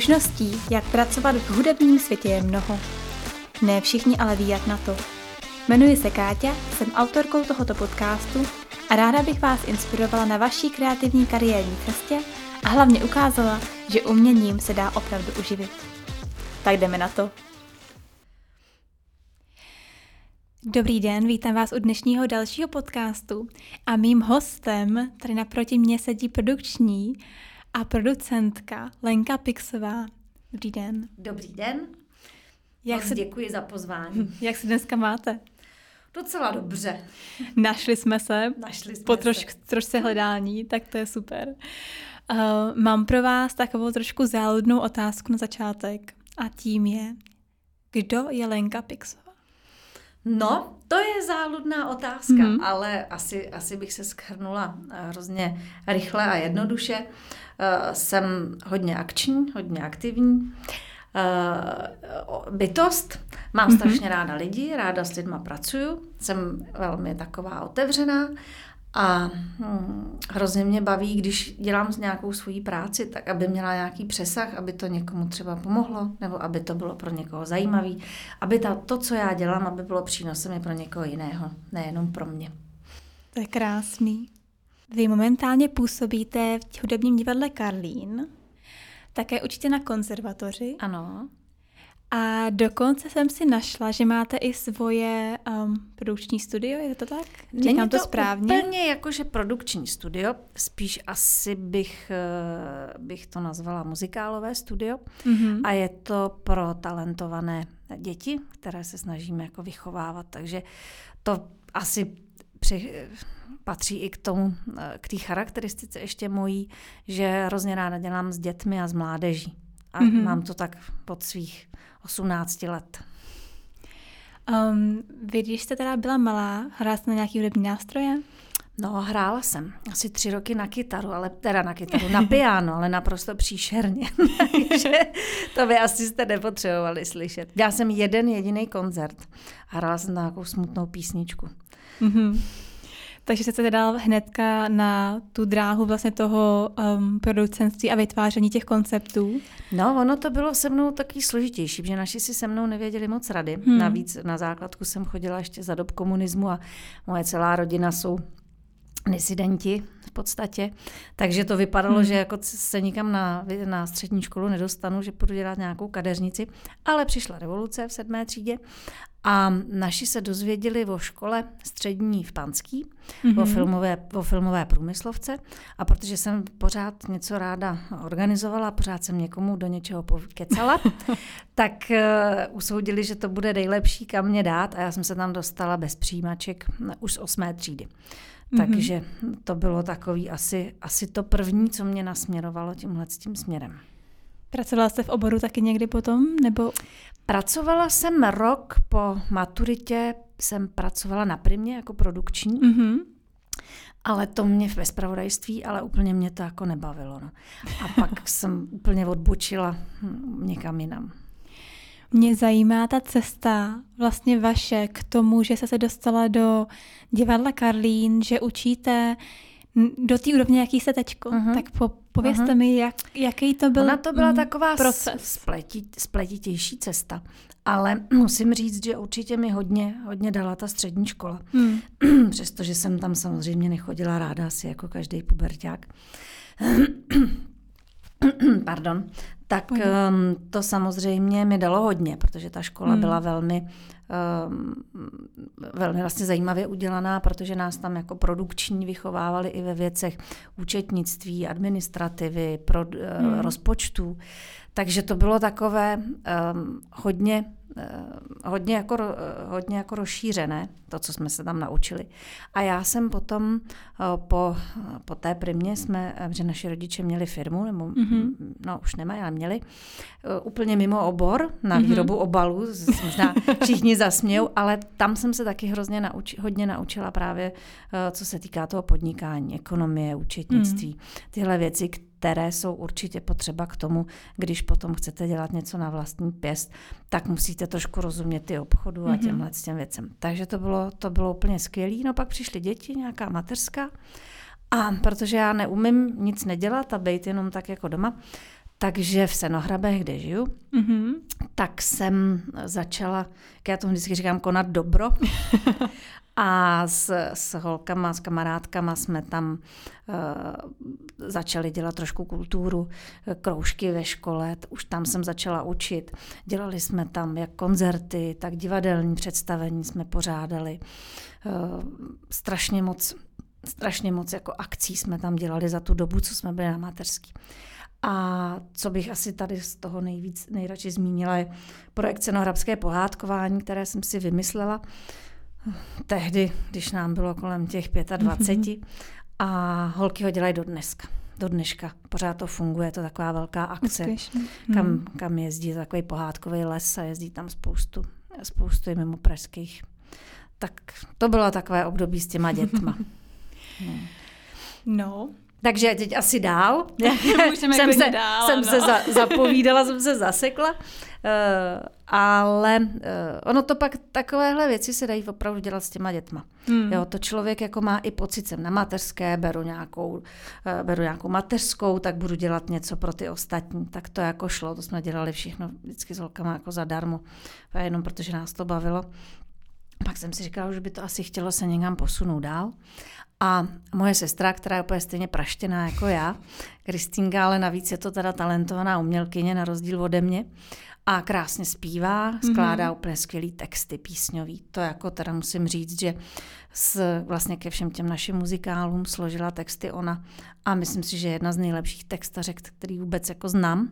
Možností, jak pracovat v hudebním světě je mnoho. Ne všichni ale ví, jak na to. Jmenuji se Káťa, jsem autorkou tohoto podcastu a ráda bych vás inspirovala na vaší kreativní kariérní cestě a hlavně ukázala, že uměním se dá opravdu uživit. Tak jdeme na to. Dobrý den, vítám vás u dnešního dalšího podcastu a mým hostem tady naproti mě sedí produkční a producentka Lenka Pixová. Dobrý den. Dobrý den. Jak se... děkuji za pozvání. Jak se dneska máte? Docela dobře. Našli jsme se. Našli jsme po troš, trošce hledání, tak to je super. Uh, mám pro vás takovou trošku záludnou otázku na začátek a tím je, kdo je Lenka Pixová? No, to je záludná otázka, mm-hmm. ale asi, asi bych se schrnula eh, hrozně rychle a jednoduše. Uh, jsem hodně akční, hodně aktivní. Uh, bytost, mám mm-hmm. strašně ráda lidi, ráda s lidma pracuju, jsem velmi taková otevřená a hm, hrozně mě baví, když dělám nějakou svoji práci, tak aby měla nějaký přesah, aby to někomu třeba pomohlo, nebo aby to bylo pro někoho zajímavé, aby ta, to, co já dělám, aby bylo přínosem i pro někoho jiného, nejenom pro mě. To je krásný. Vy momentálně působíte v hudebním divadle Karlín, také určitě na konzervatoři. Ano. A dokonce jsem si našla, že máte i svoje um, produkční studio, je to tak? Říkám Není to, to správně? úplně jakože produkční studio, spíš asi bych, eh, bych to nazvala muzikálové studio mm-hmm. a je to pro talentované děti, které se snažíme jako vychovávat, takže to asi při, patří i k tomu, eh, k té charakteristice ještě mojí, že hrozně ráda dělám s dětmi a s mládeží. A mm-hmm. mám to tak pod svých 18 let. Um, vy, když jste teda byla malá, hrála jste na nějaký hudební nástroje? No, hrála jsem asi tři roky na kytaru, ale teda na kytaru, na piano, ale naprosto příšerně. Takže to by asi jste nepotřebovali slyšet. Já jsem jeden jediný koncert a hrála jsem na nějakou smutnou písničku. Mm-hmm. Takže jste se dal hnedka na tu dráhu vlastně toho um, producentství a vytváření těch konceptů? No, ono to bylo se mnou taky složitější, protože naši si se mnou nevěděli moc rady. Hmm. Navíc na základku jsem chodila ještě za dob komunismu a moje celá rodina jsou disidenti v podstatě. Takže to vypadalo, hmm. že jako se nikam na, na střední školu nedostanu, že půjdu dělat nějakou kadeřnici. Ale přišla revoluce v sedmé třídě a naši se dozvěděli o škole střední v Panský, mm-hmm. o, filmové, o filmové průmyslovce. A protože jsem pořád něco ráda organizovala, pořád jsem někomu do něčeho kecala, tak uh, usoudili, že to bude nejlepší, kam mě dát. A já jsem se tam dostala bez přijímaček už z osmé třídy. Mm-hmm. Takže to bylo takový asi, asi to první, co mě nasměrovalo tímhle tím směrem. Pracovala jste v oboru taky někdy potom? Nebo... Pracovala jsem rok po maturitě, jsem pracovala na primě jako produkční. Mm-hmm. Ale to mě ve spravodajství, ale úplně mě to jako nebavilo. No. A pak jsem úplně odbočila někam jinam. Mě zajímá ta cesta vlastně vaše k tomu, že jste se dostala do divadla Karlín, že učíte do té úrovně, jaký jste teďko. Uh-huh. Tak po, povězte uh-huh. mi, jak, jaký to byl Ona to byla taková proces. Spletí, spletitější cesta. Ale musím říct, že určitě mi hodně, hodně dala ta střední škola. Hmm. Přestože jsem tam samozřejmě nechodila ráda, asi jako každý puberták. Pardon tak um, to samozřejmě mi dalo hodně, protože ta škola hmm. byla velmi, um, velmi vlastně zajímavě udělaná, protože nás tam jako produkční vychovávali i ve věcech účetnictví, administrativy, pro, hmm. uh, rozpočtů. Takže to bylo takové um, hodně Eh, hodně jako, hodně jako rozšířené, to, co jsme se tam naučili. A já jsem potom eh, po, po té primě jsme, eh, že naši rodiče měli firmu, nebo mm-hmm. no už nemají, ale měli, úplně mimo obor na mm-hmm. výrobu obalů, možná všichni zasmějou, ale tam jsem se taky hrozně nauči, hodně naučila právě, co se týká toho podnikání, ekonomie, účetnictví, mm. tyhle věci, které jsou určitě potřeba k tomu, když potom chcete dělat něco na vlastní pěst, tak musíte trošku rozumět ty obchodu a mhm. těmhle těm věcem. Takže to bylo, to bylo úplně skvělé. No pak přišly děti, nějaká mateřská. A protože já neumím nic nedělat a být jenom tak jako doma, Takže v Senohrabech, kde žiju, mm-hmm. tak jsem začala, jak já tomu vždycky říkám, konat dobro. A s, s holkama, s kamarádkama jsme tam uh, začali dělat trošku kulturu, kroužky ve škole, už tam jsem začala učit. Dělali jsme tam jak koncerty, tak divadelní představení jsme pořádali. Uh, strašně moc strašně moc jako akcí jsme tam dělali za tu dobu, co jsme byli na mateřský. A co bych asi tady z toho nejvíc, nejradši zmínila, je projekt Cenohrabské pohádkování, které jsem si vymyslela tehdy, když nám bylo kolem těch 25. Mm-hmm. A holky ho dělají do dneska. Do dneška. Pořád to funguje, je to taková velká akce, kam, mhm. kam jezdí takový pohádkový les a jezdí tam spoustu, spoustu mimo pražských. Tak to bylo takové období s těma dětma. No. no. Takže teď asi dál. Můžeme jsem se, dál, jsem no. se za, zapovídala, jsem se zasekla. Uh, ale uh, ono to pak, takovéhle věci se dají opravdu dělat s těma dětma. Hmm. Jo, to člověk jako má i pocit, jsem na mateřské, beru nějakou, uh, beru nějakou mateřskou, tak budu dělat něco pro ty ostatní. Tak to jako šlo, to jsme dělali všechno vždycky s holkama jako zadarmo, jenom protože nás to bavilo. Pak jsem si říkala, že by to asi chtělo se někam posunout dál. A moje sestra, která je úplně stejně praštěná jako já, Kristýnka, ale navíc je to teda talentovaná umělkyně na rozdíl ode mě, a krásně zpívá, skládá mm-hmm. úplně skvělý texty písňový. To jako teda musím říct, že s, vlastně ke všem těm našim muzikálům složila texty ona a myslím si, že je jedna z nejlepších textařek, který vůbec jako znám.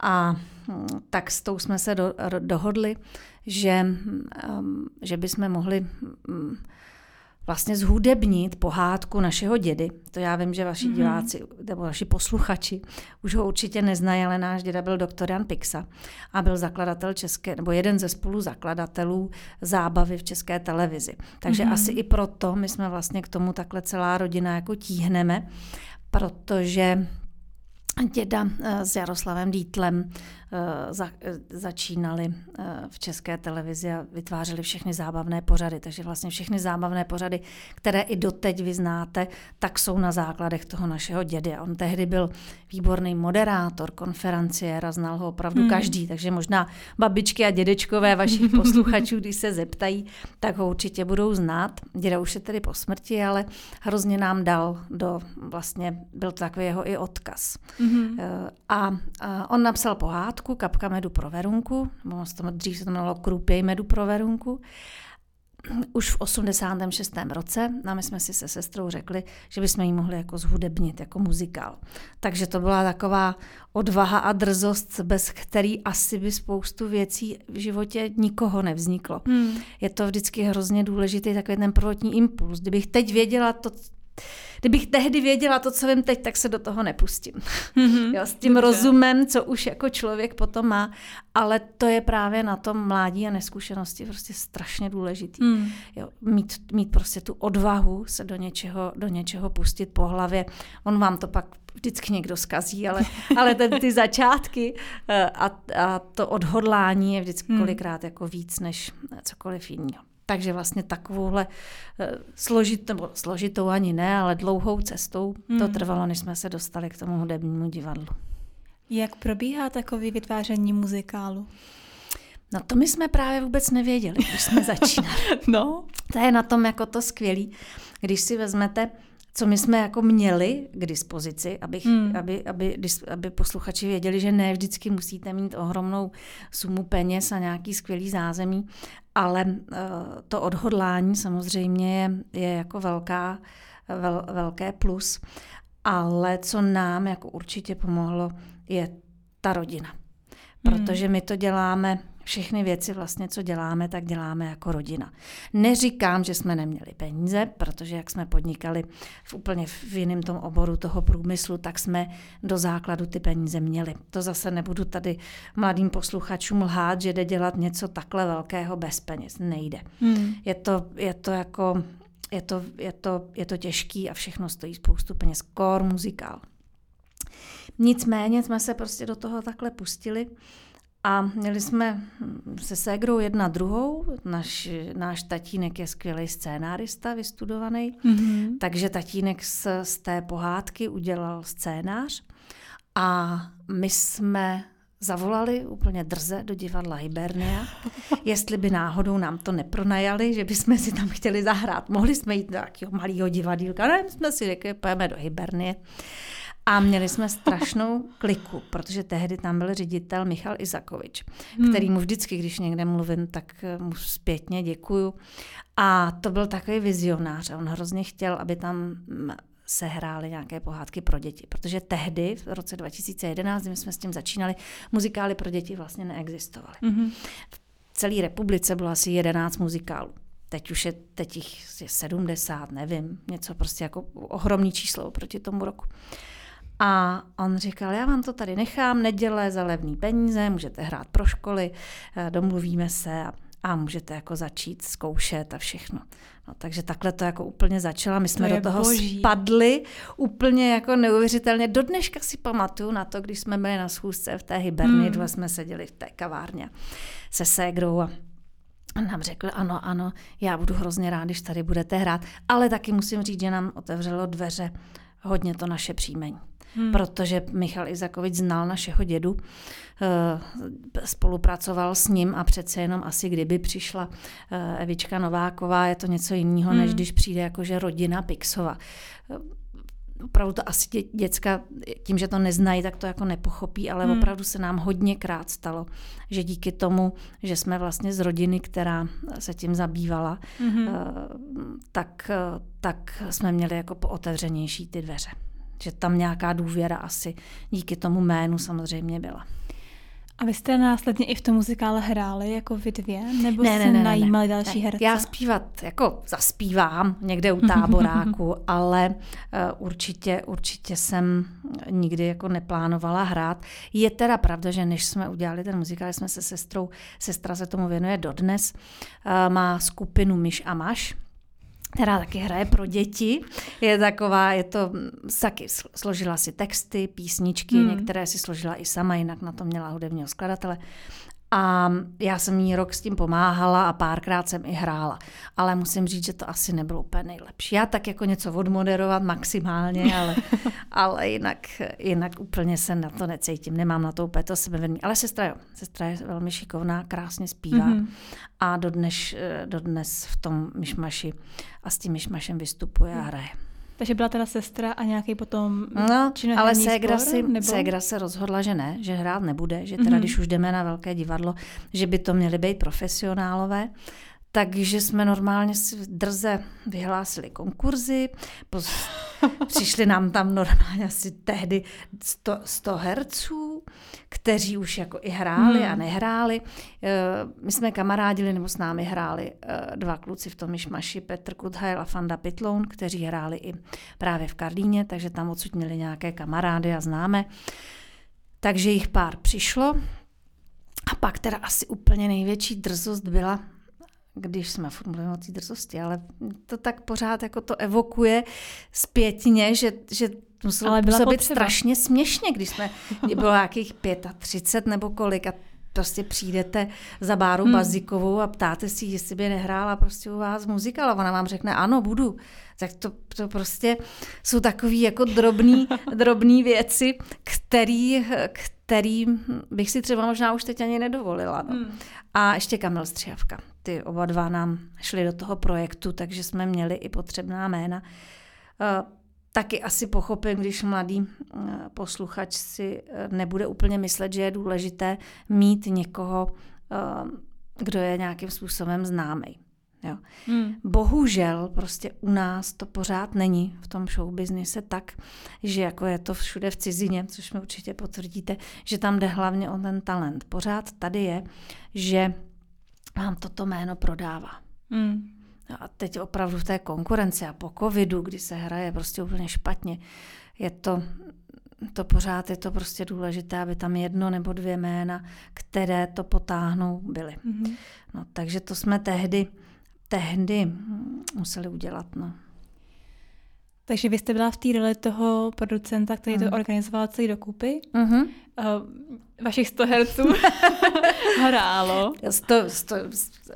A hm, tak s tou jsme se do, dohodli, že, um, že bychom mohli um, vlastně zhudebnit pohádku našeho dědy. To já vím, že vaši mm-hmm. diváci nebo vaši posluchači už ho určitě neznají, ale náš děda byl doktor Jan Pixa a byl zakladatel české, nebo jeden ze spoluzakladatelů zábavy v české televizi. Takže mm-hmm. asi i proto my jsme vlastně k tomu takhle celá rodina jako tíhneme, protože děda eh, s Jaroslavem Dítlem za, eh, začínali eh, v české televizi a vytvářeli všechny zábavné pořady. Takže vlastně všechny zábavné pořady, které i doteď vy znáte, tak jsou na základech toho našeho dědy. On tehdy byl výborný moderátor, konferenciér a znal ho opravdu hmm. každý. Takže možná babičky a dědečkové vašich posluchačů, když se zeptají, tak ho určitě budou znát. Děda už je tedy po smrti, ale hrozně nám dal do, vlastně byl to takový jeho i odkaz. Hmm. A, a on napsal pohádku, pohádku Kapka medu pro Verunku, nebo dřív se to jmenovalo Krupěj medu pro Verunku, už v 86. roce a my jsme si se sestrou řekli, že bychom ji mohli jako zhudebnit, jako muzikál. Takže to byla taková odvaha a drzost, bez který asi by spoustu věcí v životě nikoho nevzniklo. Hmm. Je to vždycky hrozně důležitý takový ten prvotní impuls. Kdybych teď věděla to, kdybych tehdy věděla to, co vím teď, tak se do toho nepustím. Mm-hmm, jo, s tím dobře. rozumem, co už jako člověk potom má, ale to je právě na tom mládí a neskušenosti prostě strašně důležitý. Mm. Jo, mít, mít prostě tu odvahu se do něčeho, do něčeho pustit po hlavě. On vám to pak vždycky někdo zkazí, ale, ale ten, ty začátky eh, a, a to odhodlání je vždycky mm. kolikrát jako víc než cokoliv jiného. Takže vlastně takovouhle eh, složit, nebo složitou ani ne, ale dlouhou cestou hmm. to trvalo, než jsme se dostali k tomu hudebnímu divadlu. Jak probíhá takový vytváření muzikálu? No to my jsme právě vůbec nevěděli, když jsme začínali. no. To je na tom jako to skvělý, když si vezmete co my jsme jako měli k dispozici, abych, hmm. aby, aby, aby posluchači věděli, že ne vždycky musíte mít ohromnou sumu peněz a nějaký skvělý zázemí, ale uh, to odhodlání samozřejmě je, je jako velká, vel, velké plus. Ale co nám jako určitě pomohlo, je ta rodina. Hmm. Protože my to děláme všechny věci vlastně, co děláme, tak děláme jako rodina. Neříkám, že jsme neměli peníze, protože jak jsme podnikali v úplně v jiném tom oboru toho průmyslu, tak jsme do základu ty peníze měli. To zase nebudu tady mladým posluchačům lhát, že jde dělat něco takhle velkého bez peněz. Nejde. Hmm. Je, to, je to jako je to, je, to, je to těžký a všechno stojí spoustu peněz. Kor muzikál. Nicméně jsme se prostě do toho takhle pustili a měli jsme se ségrou jedna druhou, naš, náš tatínek je skvělý scénárista, vystudovaný, mm-hmm. takže tatínek z, z té pohádky udělal scénář A my jsme zavolali úplně drze do divadla Hibernia, jestli by náhodou nám to nepronajali, že bychom si tam chtěli zahrát. Mohli jsme jít do nějakého malého divadílka, ne, jsme si řekli, pojeme do Hibernie. A měli jsme strašnou kliku, protože tehdy tam byl ředitel Michal Izakovič, hmm. který mu vždycky, když někde mluvím, tak mu zpětně děkuju. A to byl takový vizionář. On hrozně chtěl, aby tam se hrály nějaké pohádky pro děti. Protože tehdy, v roce 2011, kdy jsme s tím začínali, muzikály pro děti vlastně neexistovaly. Mm-hmm. V celé republice bylo asi 11 muzikálů. Teď už je, teď jich je 70, nevím, něco prostě jako ohromný číslo proti tomu roku. A on říkal, já vám to tady nechám, neděle za levný peníze, můžete hrát pro školy, eh, domluvíme se a, a můžete jako začít zkoušet a všechno. No, takže takhle to jako úplně začala. My jsme to do toho boží. spadli úplně jako neuvěřitelně. Do dneška si pamatuju na to, když jsme byli na schůzce v té Hiberny, hmm. jsme seděli v té kavárně se ségrou a nám řekl, ano, ano, já budu hrozně rád, když tady budete hrát, ale taky musím říct, že nám otevřelo dveře hodně to naše příjmení hmm. protože Michal Izakovič znal našeho dědu, eh, spolupracoval s ním a přece jenom asi kdyby přišla eh, Evička Nováková, je to něco jiného, hmm. než když přijde jakože rodina Pixova eh, opravdu to asi dě, děcka, tím, že to neznají, tak to jako nepochopí, ale hmm. opravdu se nám hodněkrát stalo, že díky tomu, že jsme vlastně z rodiny, která se tím zabývala, hmm. tak, tak jsme měli jako otevřenější ty dveře že tam nějaká důvěra asi díky tomu jménu samozřejmě byla. A vy jste následně i v tom muzikále hráli jako vy dvě? Nebo ne, jste ne, ne, najímali ne, další ne. herce? Já zpívat jako zaspívám někde u táboráku, ale uh, určitě, určitě jsem nikdy jako neplánovala hrát. Je teda pravda, že než jsme udělali ten muzikál, jsme se sestrou, sestra se tomu věnuje dodnes, uh, má skupinu Myš a Maš, která taky hraje pro děti. Je taková, je to, taky složila si texty, písničky, hmm. některé si složila i sama, jinak na to měla hudebního skladatele. A já jsem jí rok s tím pomáhala a párkrát jsem i hrála. Ale musím říct, že to asi nebylo úplně nejlepší. Já tak jako něco odmoderovat maximálně, ale, ale jinak, jinak úplně se na to necítím. Nemám na to úplně to sebevědomí. Ale sestra jo. Sestra je velmi šikovná, krásně zpívá. Mm-hmm. A dodnes, dodnes v tom myšmaši a s tím myšmašem vystupuje a hraje. Takže byla teda sestra a nějaký potom No, ale ségra, si, nebo? ségra se rozhodla, že ne, že hrát nebude, že teda mm-hmm. když už jdeme na velké divadlo, že by to měly být profesionálové. Takže jsme normálně si drze vyhlásili konkurzy, přišli nám tam normálně asi tehdy 100, 100 herců, kteří už jako i hráli hmm. a nehráli. Eh, my jsme kamarádili, nebo s námi hráli eh, dva kluci v tom myšmaši, Petr Kudhajl a Fanda Pitloun, kteří hráli i právě v Karlíně, takže tam odsud měli nějaké kamarády a známe. Takže jich pár přišlo. A pak teda asi úplně největší drzost byla když jsme furt mluvili o té drzosti, ale to tak pořád jako to evokuje zpětně, že, že muselo ale působit potřeba. strašně směšně, když jsme, bylo nějakých 35 nebo kolik a prostě přijdete za Báru hmm. Bazikovou a ptáte si, jestli by nehrála prostě u vás muzika, ale ona vám řekne, ano, budu. Tak to, to prostě jsou takové jako drobné drobný věci, který, který bych si třeba možná už teď ani nedovolila. No. Hmm. A ještě Kamil Střihavka. Ty oba dva nám šli do toho projektu, takže jsme měli i potřebná jména. Eh, taky asi pochopím, když mladý eh, posluchač si eh, nebude úplně myslet, že je důležité mít někoho, kdo je nějakým způsobem známý. Jo. Hmm. Bohužel prostě u nás to pořád není v tom show businesse tak, že jako je to všude v cizině, což mi určitě potvrdíte, že tam jde hlavně o ten talent. Pořád tady je, že vám toto jméno prodává. Hmm. A teď opravdu v té konkurenci a po covidu, kdy se hraje prostě úplně špatně, je to, to pořád je to prostě důležité, aby tam jedno nebo dvě jména, které to potáhnou, byly. Mm-hmm. No, takže to jsme tehdy tehdy museli udělat. No. Takže vy jste byla v té roli toho producenta, který mm. to organizoval celý dokupy. Mm-hmm. Vašich 100 herců hrálo. 100, 100,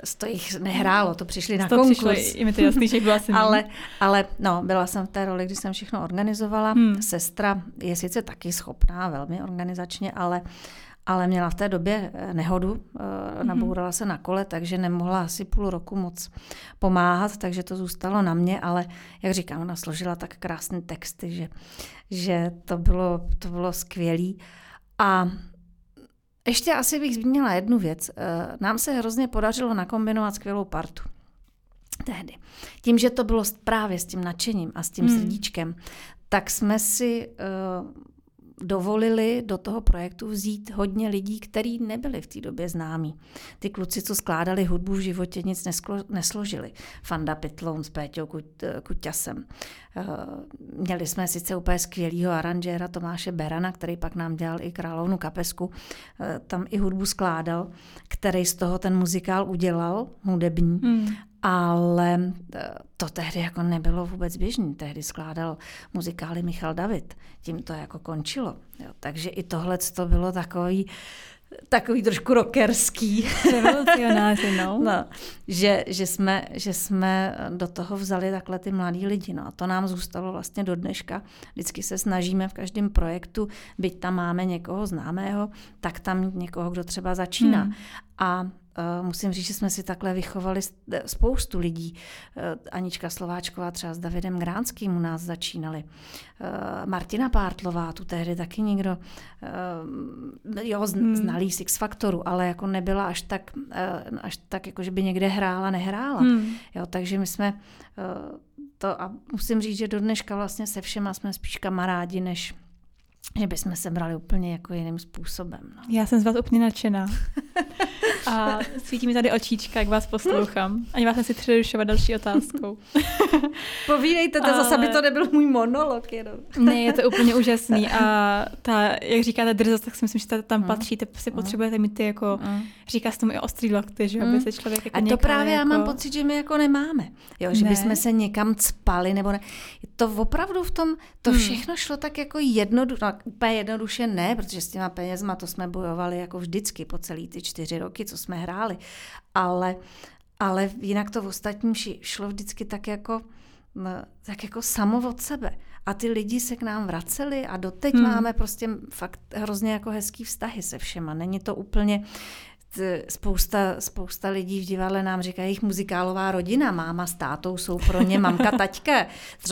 100 jich nehrálo, to přišli na konkurs. Přišli, mi to jasný, že byla jsem. ale, ale no, byla jsem v té roli, kdy jsem všechno organizovala. Hmm. Sestra je sice taky schopná, velmi organizačně, ale ale měla v té době eh, nehodu, mm-hmm. nabourala se na kole, takže nemohla asi půl roku moc pomáhat, takže to zůstalo na mě, ale jak říkám, ona složila tak krásné texty, že, že to bylo, to bylo skvělé. A ještě asi bych zmínila jednu věc. Eh, nám se hrozně podařilo nakombinovat skvělou partu tehdy. Tím, že to bylo právě s tím nadšením a s tím hmm. srdíčkem, tak jsme si uh, dovolili do toho projektu vzít hodně lidí, kteří nebyli v té době známí. Ty kluci, co skládali hudbu v životě, nic nesklo, nesložili. Fanda Pytloun s Péťou Kuťasem. Eh, měli jsme sice úplně skvělého aranžéra Tomáše Berana, který pak nám dělal i královnu kapesku, eh, tam i hudbu skládal, který z toho ten muzikál udělal, hudební. Hmm ale eh, to tehdy jako nebylo vůbec běžný. Tehdy skládal muzikály Michal David. Tím to jako končilo. Jo. Takže i tohle to bylo takový, takový trošku rockerský. Revolucionáři, no. no že, že, jsme, že jsme do toho vzali takhle ty mladí lidi. No a to nám zůstalo vlastně do dneška. Vždycky se snažíme v každém projektu, byť tam máme někoho známého, tak tam někoho, kdo třeba začíná. Hmm. A musím říct, že jsme si takhle vychovali spoustu lidí. Eh, Anička Slováčková třeba s Davidem Gránským u nás začínali. Eh, Martina Pártlová, tu tehdy taky někdo, jo, hmm. znalý z X Faktoru, ale jako nebyla až tak, až tak jako, že by někde hrála, nehrála. Hmm. Jo, takže my jsme to a musím říct, že do dneška vlastně se všema jsme spíš kamarádi, než že bychom se brali úplně jako jiným způsobem. No. Já jsem z vás úplně nadšená. A svítí mi tady očíčka, jak vás poslouchám. Ani vás nechci přerušovat další otázkou. Povídejte to Ale... zase, aby to nebyl můj monolog jenom. ne, je to úplně úžasný. A ta, jak říkáte drzost, tak si myslím, že ta tam mm. patří. Te si mm. potřebujete mít ty jako, mm. říká se tomu i ostrý lokty, že aby se člověk jako A to právě jako... já mám pocit, že my jako nemáme. Jo, že ne. bychom se někam cpali, nebo ne. To opravdu v tom, to všechno šlo tak jako jednoduše, no, úplně jednoduše ne, protože s těma penězma to jsme bojovali jako vždycky po celý ty čtyři roky, co jsme hráli. Ale, ale jinak to v ostatním šlo vždycky tak jako, tak jako samo od sebe. A ty lidi se k nám vraceli a doteď hmm. máme prostě fakt hrozně jako hezký vztahy se všema. Není to úplně, spousta, spousta lidí v divadle nám říká, jejich muzikálová rodina, máma s tátou jsou pro ně mamka, taťka.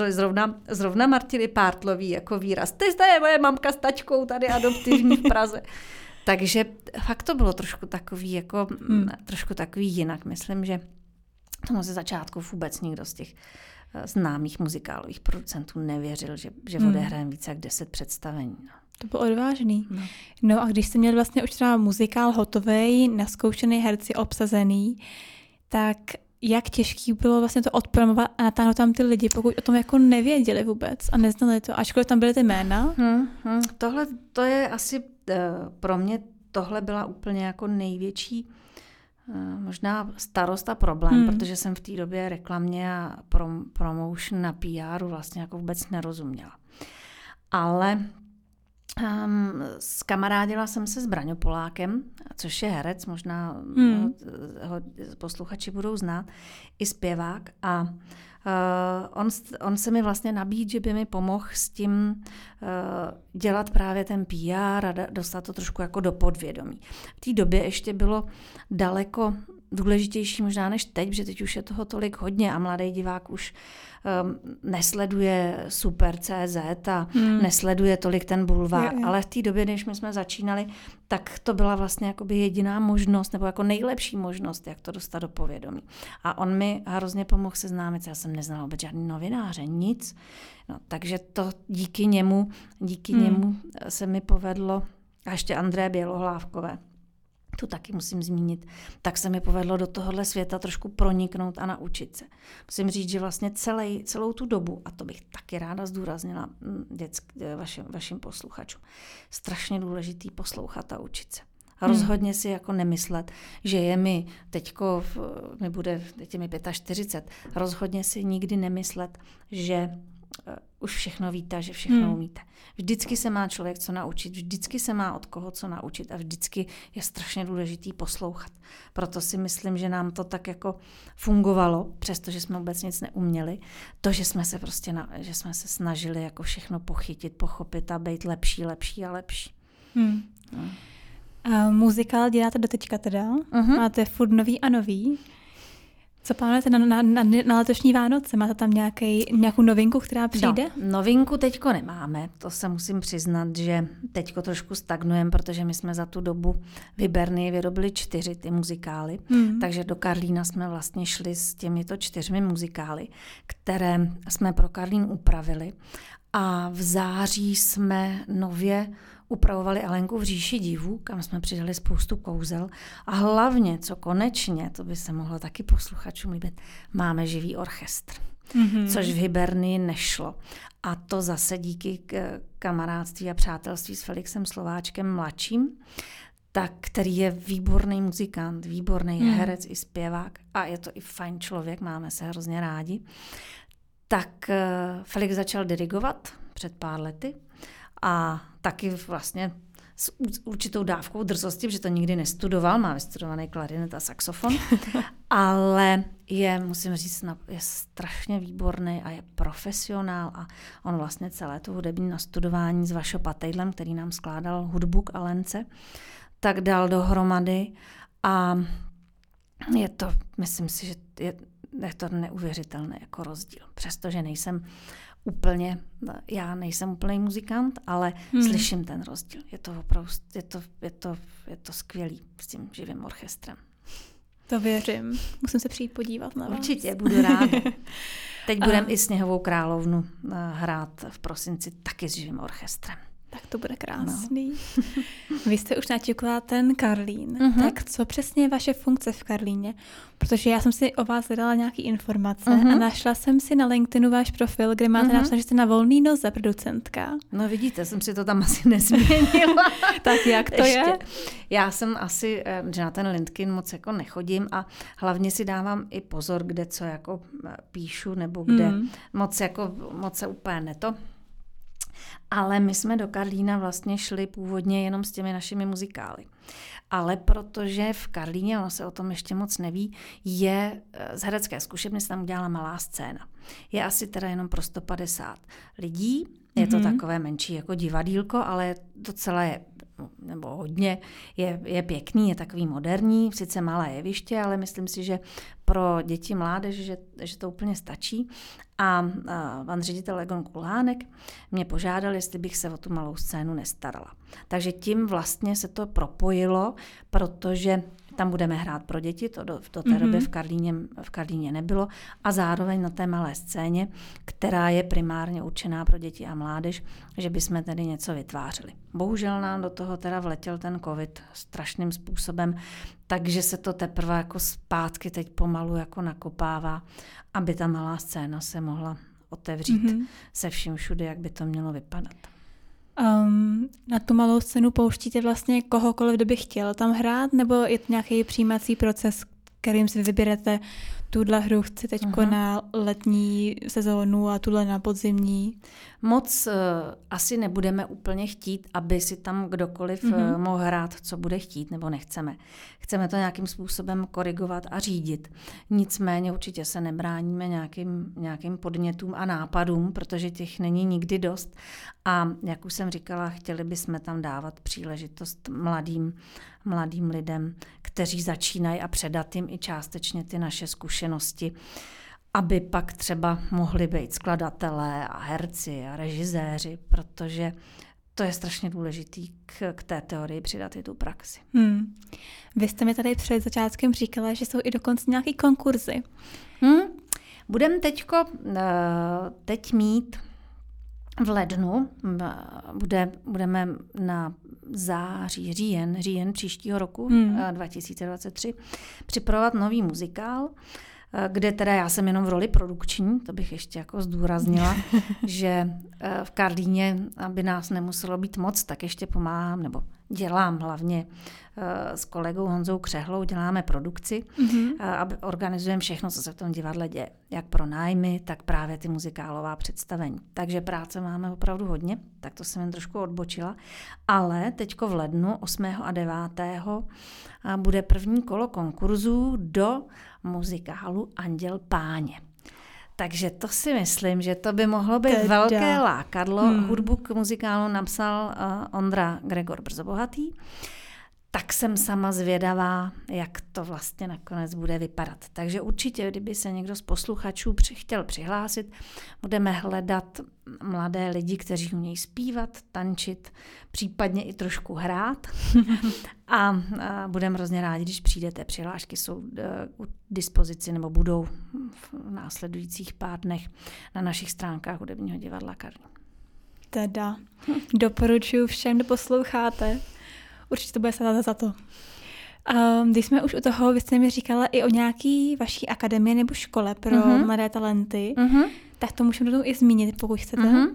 Zrovna, zrovna Martiny Pártlový jako výraz. Ty jste je moje mamka s taťkou tady adoptivní v Praze. Takže fakt to bylo trošku takový, jako, hmm. trošku takový jinak. Myslím, že tomu ze začátku vůbec nikdo z těch eh, známých muzikálových producentů nevěřil, že, že hmm. odehrajeme více jak deset představení. No. To bylo odvážný. No. no a když jste měl vlastně už třeba muzikál hotový, naskoušený herci obsazený, tak jak těžký bylo vlastně to odpromovat a natáhnout tam ty lidi, pokud o tom jako nevěděli vůbec a neznali to, ačkoliv tam byly ty jména? Hmm, hmm. Tohle to je asi Eh, pro mě tohle byla úplně jako největší eh, možná starost a problém, hmm. protože jsem v té době reklamě a prom- promotion na PR vlastně jako vůbec nerozuměla. Ale Um, skamarádila jsem se s Braňopolákem, což je herec, možná hmm. ho, ho posluchači budou znát, i zpěvák. A Uh, on, on se mi vlastně nabíd, že by mi pomohl s tím uh, dělat právě ten PR a dostat to trošku jako do podvědomí. V té době ještě bylo daleko důležitější možná než teď, protože teď už je toho tolik hodně a mladý divák už um, nesleduje Super CZ a hmm. nesleduje tolik ten bulvár, je, je. ale v té době, když my jsme začínali, tak to byla vlastně jakoby jediná možnost, nebo jako nejlepší možnost, jak to dostat do povědomí. A on mi hrozně pomohl seznámit, já jsem neznala vůbec žádný novináře, nic. No, takže to díky němu, díky hmm. němu se mi povedlo, a ještě André Bělohlávkové, to taky musím zmínit, tak se mi povedlo do tohohle světa trošku proniknout a naučit se. Musím říct, že vlastně celý, celou tu dobu, a to bych taky ráda zdůraznila mm, dětsk, eh, vašim, vašim posluchačům, strašně důležitý poslouchat a učit se. A hmm. rozhodně si jako nemyslet, že je mi teďko, mi bude, teď je mi 45, rozhodně si nikdy nemyslet, že uh, už všechno víte, že všechno hmm. umíte. Vždycky se má člověk co naučit, vždycky se má od koho co naučit a vždycky je strašně důležitý poslouchat. Proto si myslím, že nám to tak jako fungovalo, přestože jsme vůbec nic neuměli. To, že jsme se prostě, na, že jsme se snažili jako všechno pochytit, pochopit a být lepší, lepší a lepší. Hmm. No. A muzikál děláte doteďka teda? Uh-huh. Máte furt nový a nový. Co plánujete na, na, na, na letošní Vánoce? Máte tam nějaký, nějakou novinku, která přijde? No, novinku teďko nemáme. To se musím přiznat, že teďko trošku stagnujeme, protože my jsme za tu dobu Vyberny vyrobili čtyři ty muzikály. Hmm. Takže do Karlína jsme vlastně šli s těmito čtyřmi muzikály, které jsme pro Karlín upravili. A v září jsme nově upravovali Alenku v říši divů, kam jsme přidali spoustu kouzel. A hlavně, co konečně, to by se mohlo taky posluchačům líbit, máme živý orchestr. Mm-hmm. Což v Hibernii nešlo. A to zase díky k kamarádství a přátelství s Felixem Slováčkem mladším, tak, který je výborný muzikant, výborný mm. herec i zpěvák a je to i fajn člověk, máme se hrozně rádi. Tak eh, Felix začal dirigovat před pár lety a taky vlastně s určitou dávkou drzosti, protože to nikdy nestudoval, má vystudovaný klarinet a saxofon, ale je, musím říct, je strašně výborný a je profesionál a on vlastně celé to hudební nastudování s Vašo Patejdlem, který nám skládal hudbu k Alence, tak dal dohromady a je to, myslím si, že je, je to neuvěřitelné jako rozdíl. Přestože nejsem úplně, já nejsem úplný muzikant, ale hmm. slyším ten rozdíl. Je to opravdu, je to, je to, je to skvělý s tím živým orchestrem. To věřím. Musím se přijít podívat na vás. Určitě, budu rád. Teď budeme i Sněhovou královnu eh, hrát v prosinci taky s živým orchestrem. Tak to bude krásný. No. Vy jste už naťukla ten Karlín. Uh-huh. Tak co přesně je vaše funkce v Karlíně? Protože já jsem si o vás hledala nějaké informace uh-huh. a našla jsem si na LinkedInu váš profil, kde máte uh-huh. napsané, že jste na volný noze producentka. No vidíte, jsem si to tam asi nezměnila. tak jak to Ještě. je? Já jsem asi, eh, že na ten LinkedIn moc jako nechodím a hlavně si dávám i pozor, kde co jako eh, píšu nebo kde hmm. moc jako moc se úplně neto ale my jsme do Karlína vlastně šli původně jenom s těmi našimi muzikály. Ale protože v Karlíně, ono se o tom ještě moc neví, je eh, z herecké zkušebny se tam udělala malá scéna. Je asi teda jenom pro 150 lidí, je to mm-hmm. takové menší jako divadílko, ale docela je nebo hodně, je, je pěkný, je takový moderní, sice malé jeviště, ale myslím si, že pro děti mládež, že, že to úplně stačí. A, a pan ředitel Egon Kulhánek mě požádal, jestli bych se o tu malou scénu nestarala. Takže tím vlastně se to propojilo, protože tam budeme hrát pro děti, to do, do té mm-hmm. doby v Karlíně, v Karlíně nebylo, a zároveň na té malé scéně, která je primárně určená pro děti a mládež, že bychom tedy něco vytvářeli. Bohužel nám do toho teda vletěl ten covid strašným způsobem, takže se to teprve jako zpátky teď pomalu jako nakopává, aby ta malá scéna se mohla otevřít mm-hmm. se vším všude, jak by to mělo vypadat. Um, na tu malou scénu pouštíte vlastně kohokoliv, kdo by chtěl tam hrát, nebo je to nějaký přijímací proces, kterým si vyberete tuhle hru chci teď uh-huh. na letní sezónu a tuhle na podzimní. Moc uh, asi nebudeme úplně chtít, aby si tam kdokoliv uh-huh. uh, mohl hrát, co bude chtít, nebo nechceme. Chceme to nějakým způsobem korigovat a řídit. Nicméně určitě se nebráníme nějakým, nějakým podnětům a nápadům, protože těch není nikdy dost. A jak už jsem říkala, chtěli bychom tam dávat příležitost mladým, mladým lidem, kteří začínají a předat jim i částečně ty naše zkušenosti, aby pak třeba mohli být skladatelé a herci a režiséři, protože to je strašně důležitý k, k té teorii přidat i tu praxi. Hmm. Vy jste mi tady před začátkem říkala, že jsou i dokonce nějaké konkurzy. Hmm. Budeme teďko, uh, teď mít v lednu, bude, budeme na září, říjen, říjen příštího roku hmm. 2023 připravovat nový muzikál, eh, kde teda já jsem jenom v roli produkční, to bych ještě jako zdůraznila, že eh, v Karlíně, aby nás nemuselo být moc, tak ještě pomáhám, nebo dělám hlavně eh, s kolegou Honzou Křehlou, děláme produkci mm-hmm. a organizujeme všechno, co se v tom divadle děje. Jak pro nájmy, tak právě ty muzikálová představení. Takže práce máme opravdu hodně, tak to jsem jen trošku odbočila. Ale teďko v lednu 8. a 9. bude první kolo konkurzů do muzikálu Anděl Páně. Takže to si myslím, že to by mohlo být teda. velké lákadlo. Hmm. Hudbu k muzikálu napsal uh, Ondra Gregor Brzobohatý. Tak jsem sama zvědavá, jak to vlastně nakonec bude vypadat. Takže určitě, kdyby se někdo z posluchačů chtěl přihlásit, budeme hledat mladé lidi, kteří umějí zpívat, tančit, případně i trošku hrát. a, a budeme hrozně rádi, když přijdete. Přihlášky jsou k dispozici nebo budou v následujících pár dnech na našich stránkách Hudebního divadla Karní. Teda, doporučuji všem, kdo posloucháte. Určitě to bude stát za to. Um, když jsme už u toho, vy jste mi říkala i o nějaký vaší akademii nebo škole pro uh-huh. mladé talenty, uh-huh. tak to můžeme i zmínit, pokud chcete. Uh-huh.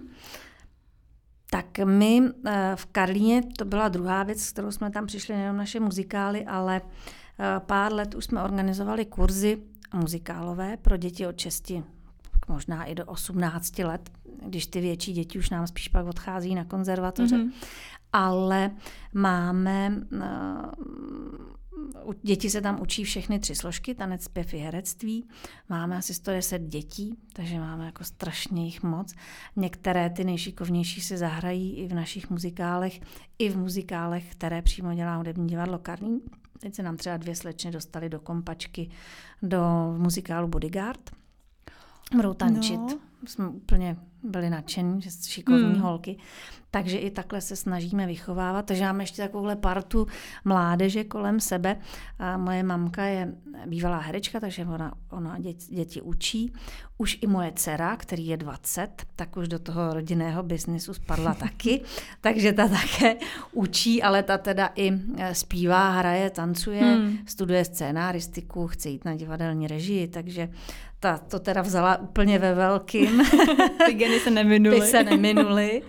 Tak my eh, v Karlíně, to byla druhá věc, s kterou jsme tam přišli, nejenom naše muzikály, ale eh, pár let už jsme organizovali kurzy muzikálové pro děti od 6 možná i do 18 let, když ty větší děti už nám spíš pak odchází na konzervatoře. Mm-hmm. Ale máme Děti se tam učí všechny tři složky, tanec, zpěv i herectví. Máme asi 110 dětí, takže máme jako strašně jich moc. Některé ty nejšikovnější se zahrají i v našich muzikálech, i v muzikálech, které přímo dělá hudební divadlo Karlín. Teď se nám třeba dvě slečny dostali do kompačky do muzikálu Bodyguard. Budou tančit. No. Jsme úplně byli nadšení, že šikovní hmm. holky. Takže i takhle se snažíme vychovávat. Takže máme ještě takovouhle partu mládeže kolem sebe. A moje mamka je bývalá herečka, takže ona, ona děti, děti učí. Už i moje dcera, který je 20, tak už do toho rodinného biznisu spadla taky. takže ta také učí, ale ta teda i e, zpívá, hraje, tancuje, hmm. studuje scénáristiku, chce jít na divadelní režii, takže ta to teda vzala úplně ve velkým. Ty geny se neminuly. Ty se neminuly.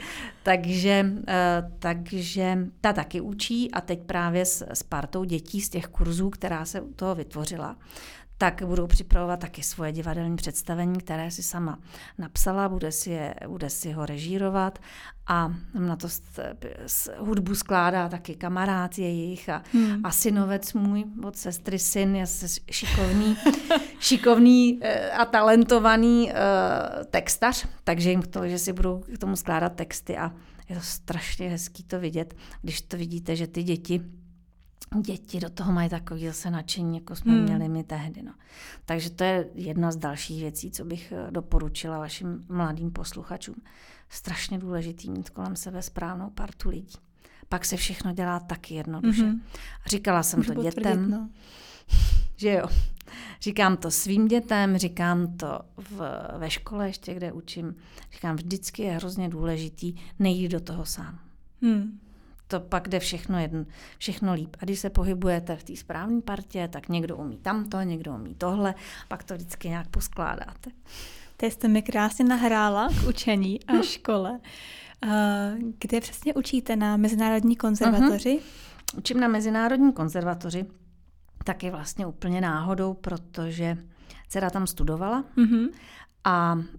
Takže, uh, takže ta taky učí a teď právě s, s partou dětí z těch kurzů, která se u toho vytvořila, tak budou připravovat taky svoje divadelní představení, které si sama napsala, bude si, je, bude si ho režírovat a na to hudbu skládá taky kamarád jejich a, hmm. a synovec můj od sestry syn je šikovný, šikovný eh, a talentovaný uh, textař, takže jim to, že si budou k tomu skládat texty a je to strašně hezký to vidět, když to vidíte, že ty děti děti do toho mají takový zase nadšení, jako jsme hmm. měli my tehdy. No. Takže to je jedna z dalších věcí, co bych eh, doporučila vašim mladým posluchačům. Strašně důležitý mít kolem sebe správnou partu lidí. Pak se všechno dělá taky jednoduše. Mm-hmm. Říkala jsem Můžu to dětem, no. že jo. Říkám to svým dětem, říkám to v, ve škole ještě, kde učím. Říkám, vždycky je hrozně důležitý nejít do toho sám. Hmm to pak jde všechno, jedno, všechno líp. A když se pohybujete v té správné partě, tak někdo umí tamto, někdo umí tohle, pak to vždycky nějak poskládáte. Teď jste mi krásně nahrála k učení a škole. Kde přesně učíte? Na Mezinárodní konzervatoři? Uh-huh. Učím na Mezinárodní konzervatoři taky vlastně úplně náhodou, protože dcera tam studovala uh-huh. A,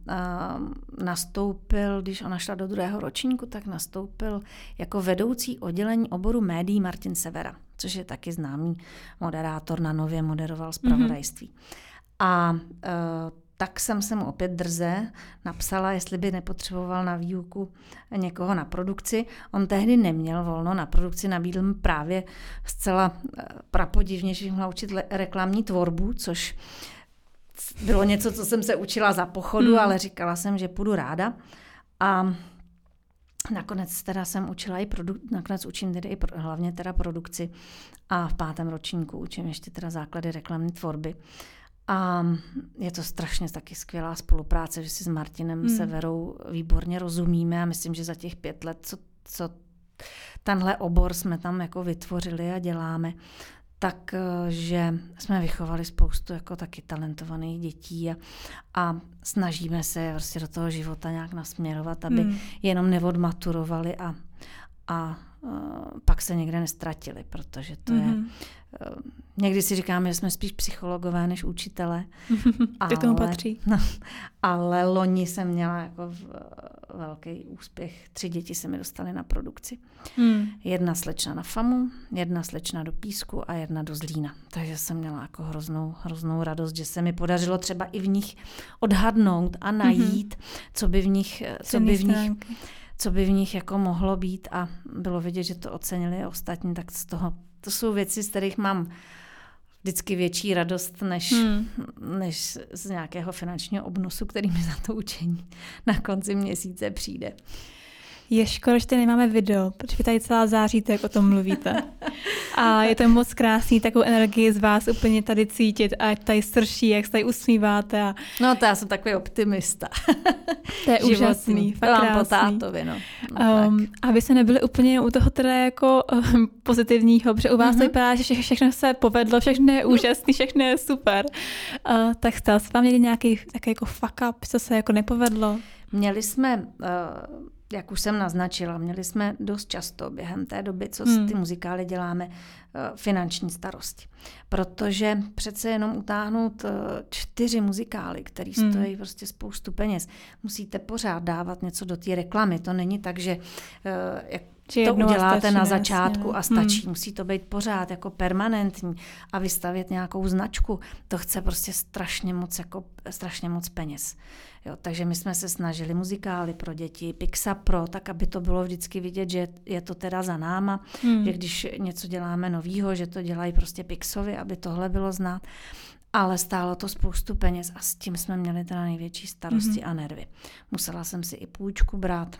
a nastoupil, když ona šla do druhého ročníku, tak nastoupil jako vedoucí oddělení oboru médií Martin Severa, což je taky známý moderátor, na nově moderoval zpravodajství. Mm-hmm. A e, tak jsem se mu opět drze napsala, jestli by nepotřeboval na výuku někoho na produkci. On tehdy neměl volno na produkci, nabídl mi právě zcela e, prapodivně, že měl učit reklamní tvorbu, což bylo něco, co jsem se učila za pochodu, hmm. ale říkala jsem, že půjdu ráda. A nakonec teda jsem učila i produk- nakonec učím tedy i pro, hlavně teda produkci a v pátém ročníku učím ještě teda základy reklamní tvorby. A je to strašně taky skvělá spolupráce, že si s Martinem hmm. Severou výborně rozumíme a myslím, že za těch pět let, co, co tenhle obor jsme tam jako vytvořili a děláme, takže eh, jsme vychovali spoustu jako taky talentovaných dětí a, a snažíme se prostě do toho života nějak nasměrovat, aby hmm. jenom neodmaturovali a, a pak se někde nestratili, protože to mm-hmm. je... Mhm. Někdy si říkáme, že jsme spíš psychologové než učitele. ale, tomu patří. No, ale loni jsem měla jako velký úspěch. Tři děti se mi dostaly na produkci. Mm. Jedna slečna na FAMu, jedna slečna do Písku a jedna do Zlína. Takže jsem měla jako hroznou, hroznou radost, že se mi podařilo třeba i v nich odhadnout a najít, mm-hmm. co by v nich... Co by v nich co by v nich jako mohlo být a bylo vidět, že to ocenili ostatní, tak z toho, to jsou věci, z kterých mám vždycky větší radost, než, hmm. než z nějakého finančního obnosu, který mi za to učení na konci měsíce přijde. Je škoda, že tady nemáme video, protože tady celá září, jak o tom mluvíte. A je to moc krásný, takovou energii z vás úplně tady cítit a tady srší, jak se tady usmíváte. A... No to já jsem takový optimista. To je úžasný, fakt krásný. po tátovi, no. no um, aby se nebyli úplně u toho teda jako um, pozitivního, protože u vás mm-hmm. to vypadá, že vše, všechno se povedlo, všechno je úžasný, všechno je super. Uh, tak stál se vám někdy nějaký takový jako fuck up, co se jako nepovedlo? Měli jsme uh, jak už jsem naznačila, měli jsme dost často během té doby, co hmm. ty muzikály děláme, eh, finanční starosti. Protože přece jenom utáhnout eh, čtyři muzikály, které hmm. stojí prostě spoustu peněz, musíte pořád dávat něco do té reklamy. To není tak, že eh, jak to uděláte stačí, na začátku jasně. a stačí. Hmm. Musí to být pořád jako permanentní a vystavět nějakou značku. To chce prostě strašně moc, jako, strašně moc peněz. Jo, takže my jsme se snažili muzikály pro děti, Pixa Pro, tak aby to bylo vždycky vidět, že je to teda za náma, hmm. že když něco děláme novýho, že to dělají prostě Pixovi, aby tohle bylo znát. Ale stálo to spoustu peněz a s tím jsme měli teda největší starosti hmm. a nervy. Musela jsem si i půjčku brát,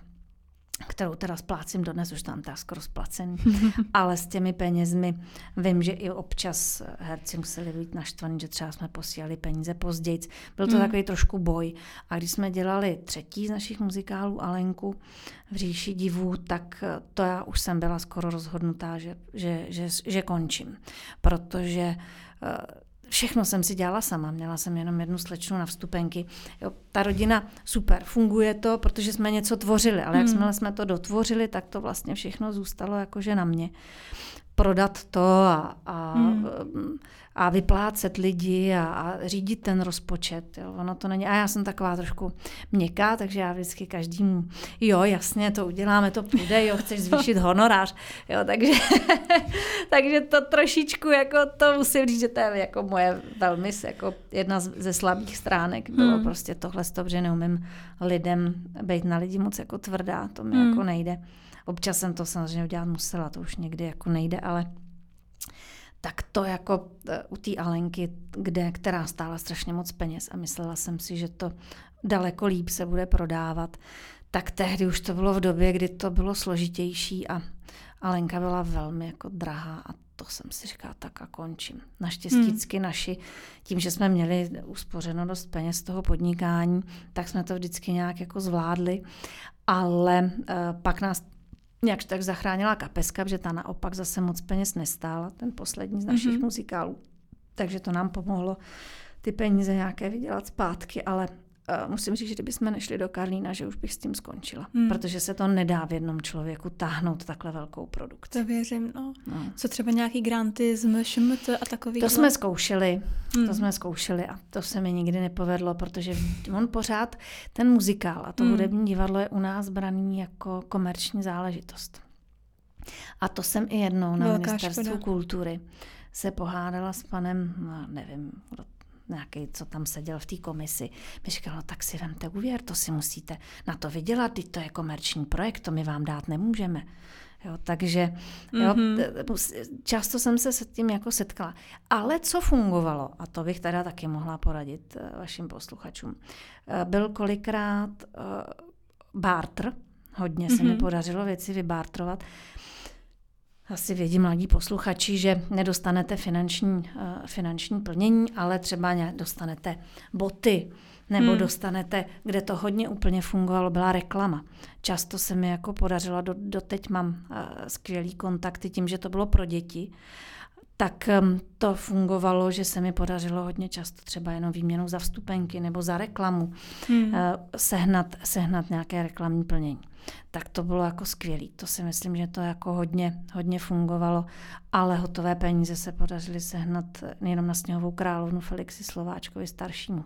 kterou teda splácím dodnes, už tam tak skoro splacený, ale s těmi penězmi vím, že i občas herci museli být naštvaní, že třeba jsme posílali peníze později. Byl to hmm. takový trošku boj. A když jsme dělali třetí z našich muzikálů Alenku v říši divů, tak to já už jsem byla skoro rozhodnutá, že, že, že, že končím. Protože eh, Všechno jsem si dělala sama, měla jsem jenom jednu slečnu na vstupenky. Jo, ta rodina, super, funguje to, protože jsme něco tvořili, ale hmm. jakmile jsme to dotvořili, tak to vlastně všechno zůstalo jakože na mě prodat to a, a, hmm. a vyplácet lidi a, a řídit ten rozpočet. Jo. Ono to není. A já jsem taková trošku měkká, takže já vždycky každému, jo, jasně, to uděláme, to půjde, jo, chceš zvýšit honorář. Jo, takže, takže to trošičku, jako to musím říct, že to je jako moje velmi jako jedna ze slabých stránek. Bylo hmm. prostě tohle, že neumím lidem být na lidi moc jako tvrdá, to mi hmm. jako nejde. Občas jsem to samozřejmě udělat musela, to už někdy jako nejde, ale tak to jako e, u té Alenky, kde, která stála strašně moc peněz a myslela jsem si, že to daleko líp se bude prodávat, tak tehdy už to bylo v době, kdy to bylo složitější a Alenka byla velmi jako drahá a to jsem si říkala, tak a končím. Naštěstí hmm. naši, tím, že jsme měli uspořeno dost peněz z toho podnikání, tak jsme to vždycky nějak jako zvládli, ale uh, pak nás nějak tak zachránila kapeska, protože ta naopak zase moc peněz nestála, ten poslední z našich mm-hmm. muzikálů. Takže to nám pomohlo ty peníze nějaké vydělat zpátky, ale uh, musím říct, že kdybychom nešli do Karlína, že už bych s tím skončila. Hmm. Protože se to nedá v jednom člověku táhnout takhle velkou produkci. To věřím, no. no. Co třeba nějaký granty z MŠMT a takový? To jsme zkoušeli, hmm. to jsme zkoušeli a to se mi nikdy nepovedlo, protože on pořád, ten muzikál a to hmm. hudební divadlo je u nás braný jako komerční záležitost. A to jsem i jednou na Velká ministerstvu škoda. kultury se pohádala s panem, no, nevím, nějaký, co tam seděl v té komisi, mi říkal, no tak si vemte úvěr, to si musíte na to vydělat, teď to je komerční projekt, to my vám dát nemůžeme. Jo, takže jo, mm-hmm. často jsem se s tím jako setkala. Ale co fungovalo, a to bych teda taky mohla poradit eh, vašim posluchačům, eh, byl kolikrát uh, barter, hodně se mm-hmm. mi mhm. podařilo věci vybártrovat, asi vědí mladí posluchači, že nedostanete finanční, uh, finanční plnění, ale třeba dostanete boty, nebo hmm. dostanete, kde to hodně úplně fungovalo, byla reklama. Často se mi jako podařilo, do, doteď mám uh, skvělý kontakty tím, že to bylo pro děti, tak to fungovalo, že se mi podařilo hodně často třeba jenom výměnou za vstupenky nebo za reklamu hmm. uh, sehnat, sehnat nějaké reklamní plnění. Tak to bylo jako skvělé. To si myslím, že to jako hodně, hodně fungovalo, ale hotové peníze se podařily sehnat nejenom na sněhovou královnu Felixi Slováčkovi staršímu.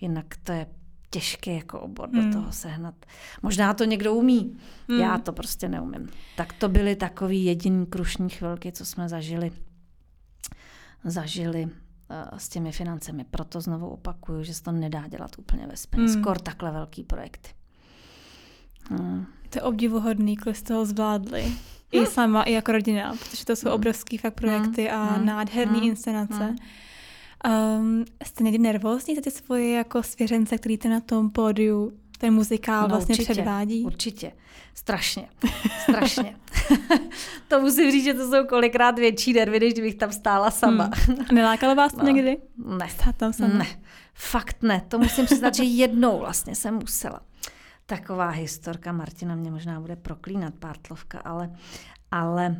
Jinak to je těžký jako obor hmm. do toho sehnat. Možná to někdo umí, hmm. já to prostě neumím. Tak to byly takový jediný krušní chvilky, co jsme zažili zažili uh, s těmi financemi. Proto znovu opakuju, že se to nedá dělat úplně ve peněz. Mm. Skor takhle velký projekty. Mm. To je obdivuhodný, kolik jste toho zvládli. I sama, i jako rodina, protože to jsou hmm. obrovský fakt projekty a hmm. nádherný hmm. inscenace. Um, jste někdy nervózní za ty svoje jako svěřence, který jste na tom pódiu ten muzikál no, vlastně určitě, předvádí? Určitě. Strašně. Strašně. to musím říct, že to jsou kolikrát větší nervy, než kdybych tam stála sama. Hmm. Nelákalo vás to no. někdy? Ne. Stát tam sama? Ne. Fakt ne. To musím přiznat, že jednou vlastně jsem musela. Taková historka, Martina mě možná bude proklínat, pártlovka, ale, ale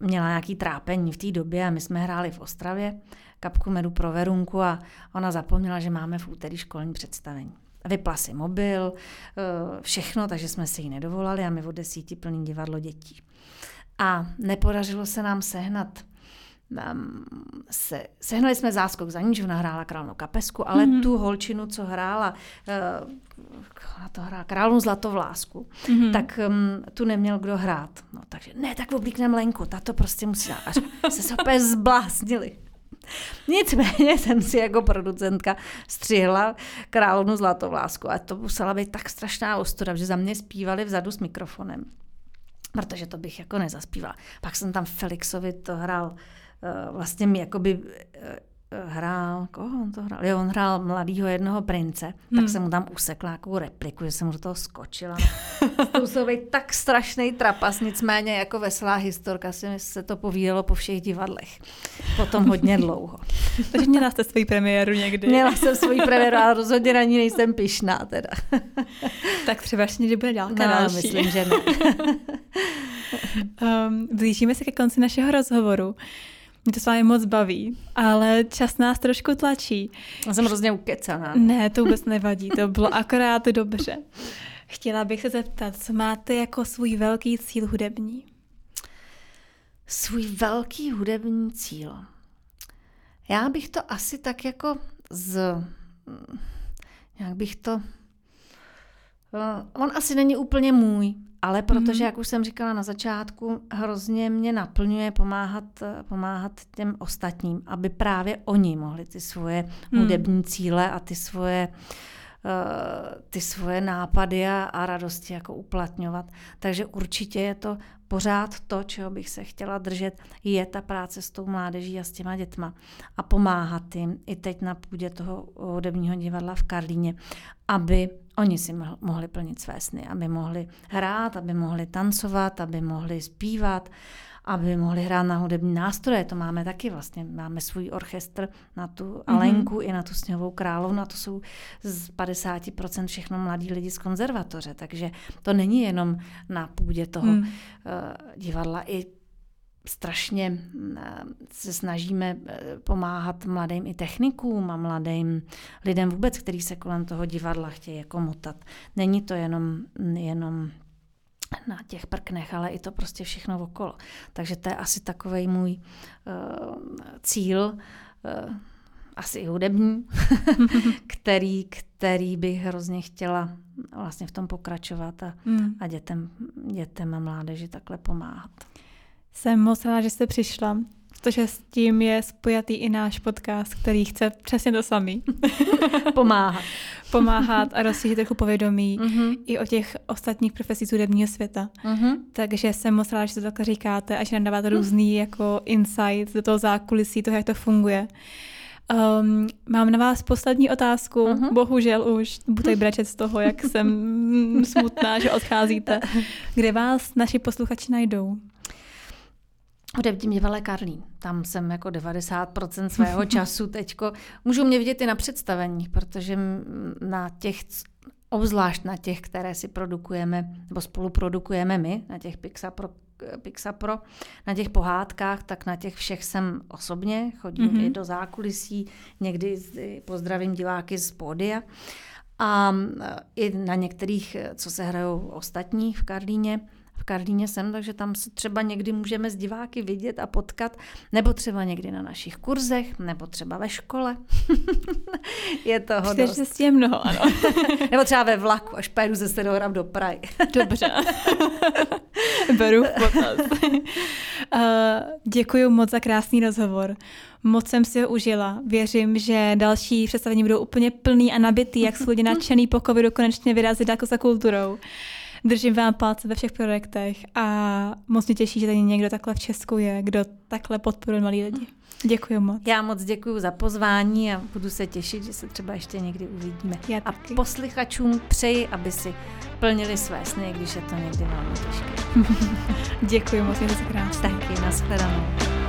měla nějaký trápení v té době a my jsme hráli v Ostravě kapku medu pro Verunku a ona zapomněla, že máme v úterý školní představení. Vypla si mobil, eh, všechno, takže jsme si ji nedovolali a my od desíti plný divadlo dětí. A nepodařilo se nám sehnat se, sehnali jsme záskok za ní, že ona hrála královnu kapesku, ale mm-hmm. tu holčinu, co hrála, uh, to hrála královnu zlatovlásku, mm-hmm. tak um, tu neměl kdo hrát. No, takže ne, tak oblíkneme Lenku, ta to prostě musí dát. A se se opět zbláznili. Nicméně jsem si jako producentka střihla královnu zlatovlásku a to musela být tak strašná ostuda, že za mě zpívali vzadu s mikrofonem. Protože to bych jako nezaspívala. Pak jsem tam Felixovi to hrál eh, vlastně mi jakoby eh, hrál, koho on to hrál? Jo, on hrál mladýho jednoho prince, hmm. tak jsem mu tam usekla nějakou repliku, že jsem mu do toho skočila. to tak strašný trapas, nicméně jako veselá historka si se to povídalo po všech divadlech. Potom hodně dlouho. Takže měla jste svoji premiéru někdy. Měla jsem svoji premiéru, ale rozhodně na ní nejsem pišná teda. tak třeba ještě někdy bude dálka no, další. myslím, že ne. um, blížíme se ke konci našeho rozhovoru. Mě to s vámi moc baví, ale čas nás trošku tlačí. Já jsem hrozně ukecaná. Ne, to vůbec nevadí, to bylo akorát dobře. Chtěla bych se zeptat, co máte jako svůj velký cíl hudební? Svůj velký hudební cíl. Já bych to asi tak jako z... Jak bych to... Eh, on asi není úplně můj, ale protože, mm. jak už jsem říkala na začátku, hrozně mě naplňuje pomáhat, pomáhat těm ostatním, aby právě oni mohli ty svoje mm. hudební cíle a ty svoje eh, ty svoje nápady a, a radosti jako uplatňovat. Takže určitě je to pořád to, čeho bych se chtěla držet, je ta práce s tou mládeží a s těma dětma a pomáhat jim i teď na půdě toho hudebního divadla v Karlíně, aby oni si mohli plnit své sny, aby mohli hrát, aby mohli tancovat, aby mohli zpívat, aby mohli hrát na hudební nástroje. To máme taky vlastně. Máme svůj orchestr na tu mhm. Alenku mm-hmm. i na tu Sněhovou královnu a to jsou z 50% všechno mladí lidi z konzervatoře. Takže to není jenom na půdě toho mm. uh, divadla. I strašně eh, se snažíme eh, pomáhat mladým i technikům a mladým lidem vůbec, kteří se kolem toho divadla chtějí jako mutat. Není to jenom, jenom na těch prknech, ale i to prostě všechno okolo. Takže to je asi takový můj uh, cíl, uh, asi i hudební, který, který bych hrozně chtěla vlastně v tom pokračovat a, mm. a dětem, dětem a mládeži takhle pomáhat. Jsem moc ráda, že jste přišla, protože s tím je spojatý i náš podcast, který chce přesně to samý. Pomáhat. Pomáhat a rozšířit trochu povědomí uh-huh. i o těch ostatních profesí hudebního světa. Uh-huh. Takže jsem moc ráda, že to takhle říkáte a že nám dáváte různý jako insight do toho zákulisí, toho, jak to funguje. Um, mám na vás poslední otázku, uh-huh. bohužel už budu brečet z toho, jak jsem smutná, že odcházíte. Kde vás naši posluchači najdou? Hudebním divadle Karlín. Tam jsem jako 90% svého času teďko. Můžu mě vidět i na představeních, protože na těch, obzvlášť na těch, které si produkujeme, nebo spoluprodukujeme my, na těch Pixar pro, Pixapro, na těch pohádkách, tak na těch všech jsem osobně, chodím mm-hmm. i do zákulisí, někdy pozdravím diváky z pódia. A i na některých, co se hrajou ostatní v Karlíně, v Karlíně jsem, takže tam se třeba někdy můžeme s diváky vidět a potkat, nebo třeba někdy na našich kurzech, nebo třeba ve škole. je toho Čtyř dost. je mnoho, ano. nebo třeba ve vlaku, až pojedu ze Starohrab do Prahy. Dobře. Beru v potaz. uh, děkuji moc za krásný rozhovor. Moc jsem si ho užila. Věřím, že další představení budou úplně plný a nabitý, jak jsou lidi nadšený po covidu konečně vyrazit jako za kulturou. Držím vám palce ve všech projektech a moc mě těší, že tady někdo takhle v Česku je, kdo takhle podporuje malí lidi. Děkuji moc. Já moc děkuji za pozvání a budu se těšit, že se třeba ještě někdy uvidíme. Já a poslychačům přeji, aby si plnili své sny, když je to někdy velmi těžké. děkuji moc, mějte se krásně. Taky, nashledanou.